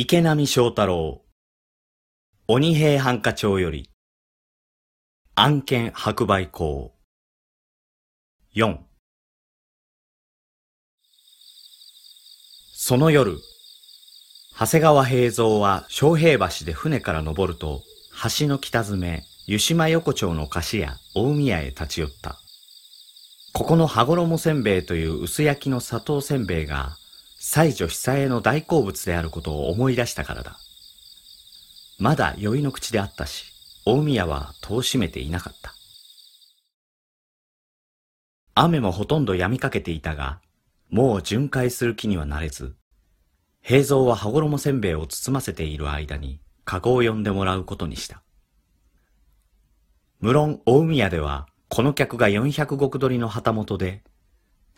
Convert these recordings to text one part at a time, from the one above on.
池波正太郎、鬼平犯科帳より、案件白売校。4その夜、長谷川平蔵は昌平橋で船から登ると、橋の北詰、湯島横丁の菓子屋、大宮へ立ち寄った。ここの羽衣せんべいという薄焼きの砂糖せんべいが、西女久江の大好物であることを思い出したからだ。まだ酔いの口であったし、大宮は戸を閉めていなかった。雨もほとんど止みかけていたが、もう巡回する気にはなれず、平蔵は羽衣せんべいを包ませている間に、カゴを呼んでもらうことにした。無論、大宮では、この客が400石取りの旗本で、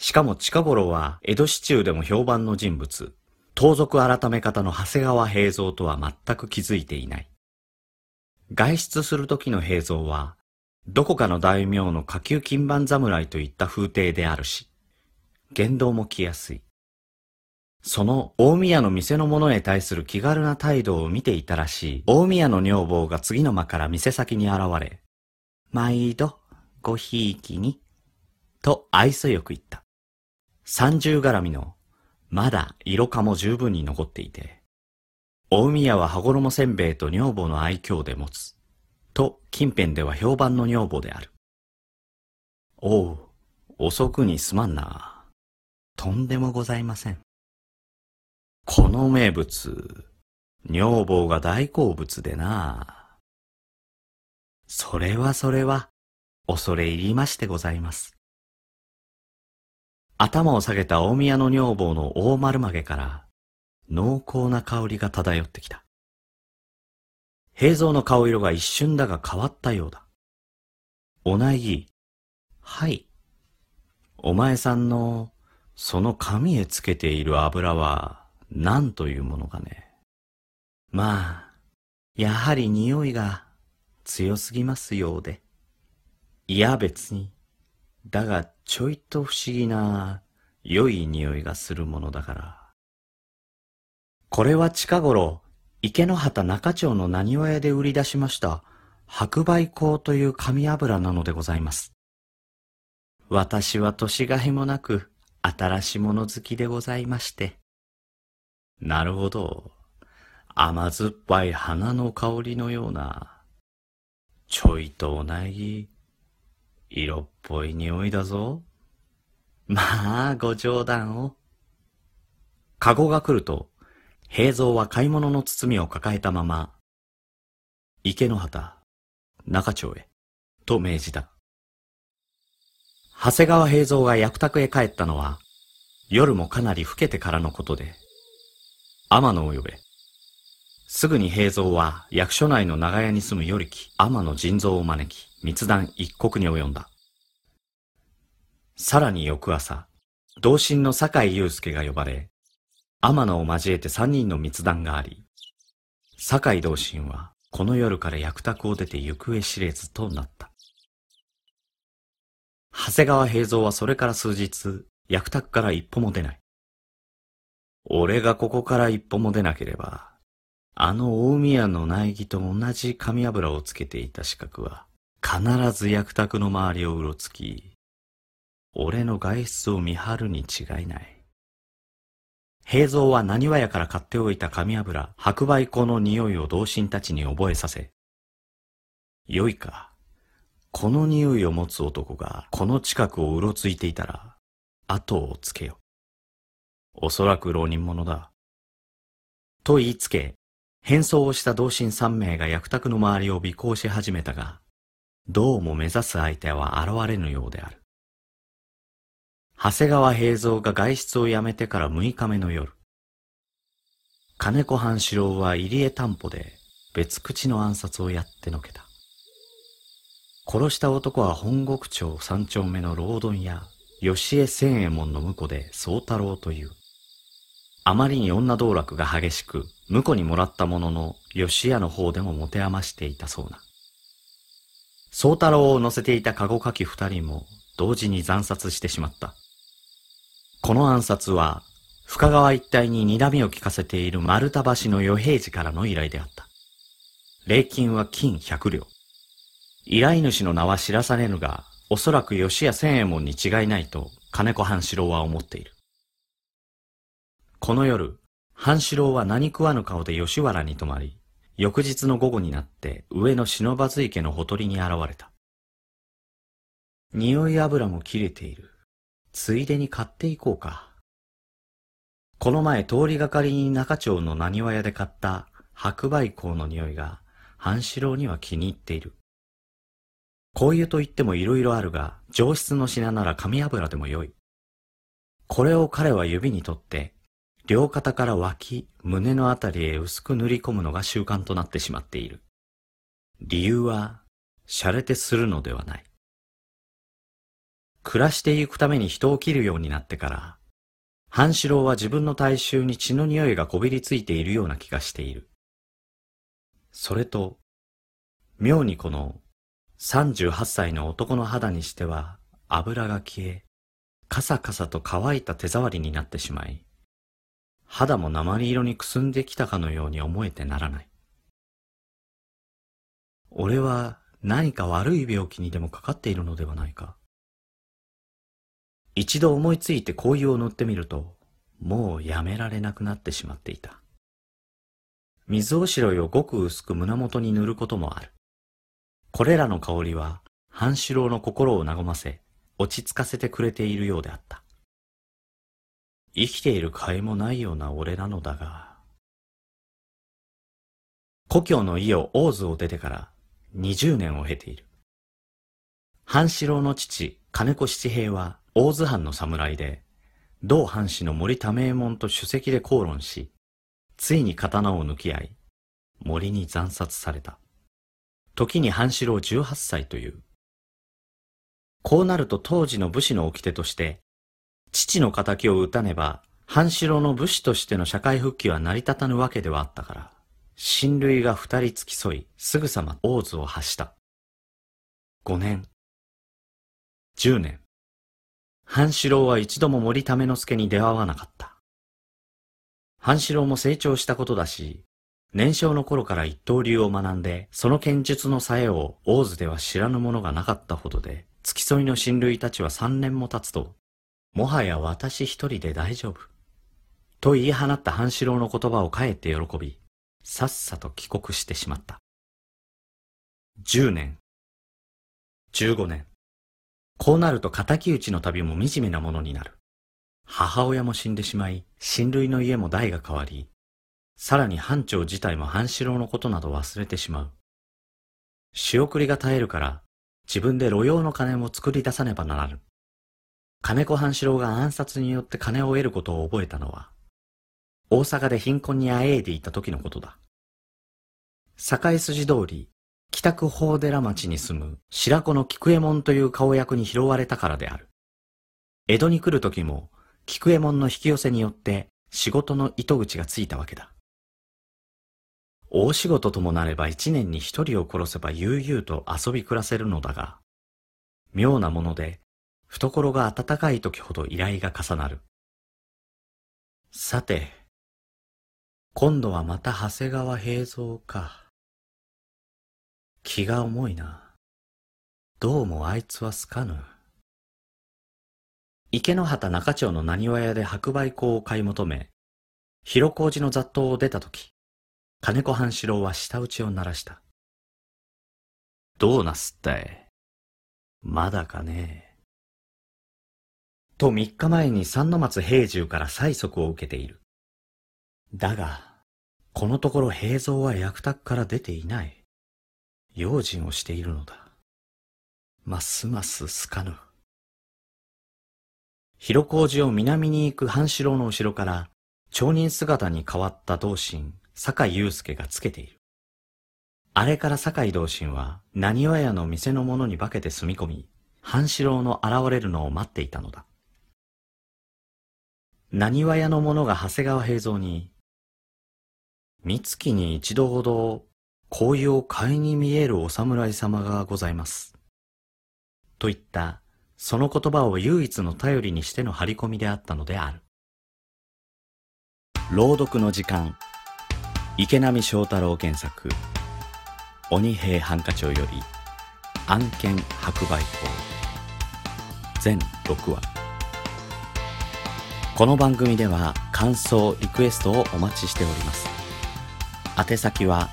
しかも近頃は江戸市中でも評判の人物、盗賊改め方の長谷川平蔵とは全く気づいていない。外出する時の平蔵は、どこかの大名の下級金番侍といった風景であるし、言動も来やすい。その大宮の店の者へ対する気軽な態度を見ていたらしい大宮の女房が次の間から店先に現れ、毎度ごひいきに、と愛想よく言った。三重絡みの、まだ色化も十分に残っていて、大宮は羽衣せんべいと女房の愛嬌で持つ、と近辺では評判の女房である。おう、遅くにすまんな。とんでもございません。この名物、女房が大好物でな。それはそれは、恐れ入りましてございます。頭を下げた大宮の女房の大丸曲げから、濃厚な香りが漂ってきた。平蔵の顔色が一瞬だが変わったようだ。おなぎ、はい。お前さんのその髪へつけている油は何というものかね。まあ、やはり匂いが強すぎますようで。いや別に。だがちょいと不思議な良い匂いがするものだから。これは近頃、池の畑中町の何屋で売り出しました白梅香という紙油なのでございます。私は年がいもなく、新しいもの好きでございまして。なるほど。甘酸っぱい花の香りのような、ちょいとおなぎ、色っぽい匂いだぞ。まあ、ご冗談を。カゴが来ると、平蔵は買い物の包みを抱えたまま、池の畑、中町へ、と命じた。長谷川平蔵が役宅へ帰ったのは、夜もかなり更けてからのことで、天野を呼べ。すぐに平蔵は役所内の長屋に住む与力天野人蔵を招き、密談一刻に及んだ。さらに翌朝、同心の酒井祐介が呼ばれ、天野を交えて三人の密談があり、酒井同心はこの夜から役宅を出て行方知れずとなった。長谷川平蔵はそれから数日、役宅から一歩も出ない。俺がここから一歩も出なければ、あの大宮の苗木と同じ紙油をつけていた資格は、必ず役宅の周りをうろつき、俺の外出を見張るに違いない。平蔵は何話屋から買っておいた紙油、白梅粉の匂いを同心たちに覚えさせ、よいか。この匂いを持つ男がこの近くをうろついていたら、後をつけよ。おそらく浪人者だ。と言いつけ、変装をした同心三名が役宅の周りを尾行し始めたが、どうも目指す相手は現れぬようである。長谷川平蔵が外出をやめてから六日目の夜、金子半四郎は入江担保で別口の暗殺をやってのけた。殺した男は本国町三丁目の労働屋、吉江千右衛門の婿で宗太郎という。あまりに女道楽が激しく、婿にもらったものの、吉屋の方でも持て余していたそうな。宗太郎を乗せていた籠かき二人も、同時に惨殺してしまった。この暗殺は、深川一帯に睨みを利かせている丸太橋の与平寺からの依頼であった。礼金は金百両。依頼主の名は知らされぬが、おそらく吉谷千右衛門に違いないと金子半四郎は思っている。この夜、半四郎は何食わぬ顔で吉原に泊まり、翌日の午後になって上の忍ばず池のほとりに現れた。匂い油も切れている。ついでに買っていこうか。この前通りがかりに中町の何話屋で買った白梅香の匂いが半四郎には気に入っている。こういうと言っても色々あるが、上質の品なら紙油でもよい。これを彼は指に取って、両肩から脇、胸のあたりへ薄く塗り込むのが習慣となってしまっている。理由は、洒落てするのではない。暮らしていくために人を切るようになってから、半四郎は自分の体臭に血の匂いがこびりついているような気がしている。それと、妙にこの38歳の男の肌にしては油が消え、カサカサと乾いた手触りになってしまい、肌も鉛色にくすんできたかのように思えてならない。俺は何か悪い病気にでもかかっているのではないか。一度思いついて紅葉を塗ってみると、もうやめられなくなってしまっていた。水おしろいをごく薄く胸元に塗ることもある。これらの香りは、半四郎の心を和ませ、落ち着かせてくれているようであった。生きている甲斐もないような俺なのだが、故郷の家を大津を出てから二十年を経ている。半四郎の父、金子七平は大津藩の侍で、同藩士の森多名衛門と主席で口論し、ついに刀を抜き合い、森に惨殺された。時に半四郎十八歳という。こうなると当時の武士の掟として、父の仇を討たねば、半四郎の武士としての社会復帰は成り立たぬわけではあったから、親類が二人付き添い、すぐさま大津を発した。五年、十年、半四郎は一度も森為之助に出会わなかった。半四郎も成長したことだし、年少の頃から一刀流を学んで、その剣術の冴えを大津では知らぬものがなかったほどで、付き添いの親類たちは三年も経つと、もはや私一人で大丈夫。と言い放った半四郎の言葉を帰って喜び、さっさと帰国してしまった。十年、十五年、こうなると仇討ちの旅も惨めなものになる。母親も死んでしまい、親類の家も代が変わり、さらに藩長自体も半四郎のことなど忘れてしまう。仕送りが絶えるから、自分で路用の金も作り出さねばならぬ。金子半四郎が暗殺によって金を得ることを覚えたのは、大阪で貧困にあえいでいた時のことだ。境筋通り、北区法寺町に住む白子の菊右衛門という顔役に拾われたからである。江戸に来る時も菊右衛門の引き寄せによって仕事の糸口がついたわけだ。大仕事ともなれば一年に一人を殺せば悠々と遊び暮らせるのだが、妙なもので懐が温かい時ほど依頼が重なる。さて、今度はまた長谷川平蔵か。気が重いな。どうもあいつは好かぬ。池の畑中町の何話屋で白梅香を買い求め、広小路の雑踏を出たとき、金子半四郎は舌打ちを鳴らした。どうなすったい？まだかね？えと三日前に三の松平重から催促を受けている。だが、このところ平蔵は役宅から出ていない。用心をしているのだ。ますますすかぬ。広小路を南に行く半四郎の後ろから、町人姿に変わった同心、酒井祐介がつけている。あれから酒井同心は、何話屋の店の者に化けて住み込み、半四郎の現れるのを待っていたのだ。何話屋の者が長谷川平蔵に、三月に一度ほど紅葉を買いに見えるお侍様がございます。といった、その言葉を唯一の頼りにしての張り込みであったのである。朗読の時間。池波正太郎原作。鬼平犯科帳より。案件白売法。全6話。この番組では感想リクエストをお待ちしております宛先は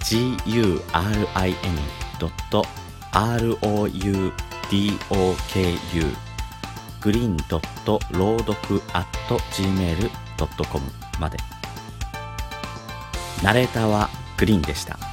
gurin.roudoku グリーンドット朗読 at gmail.com までナレーターはグリーンでした。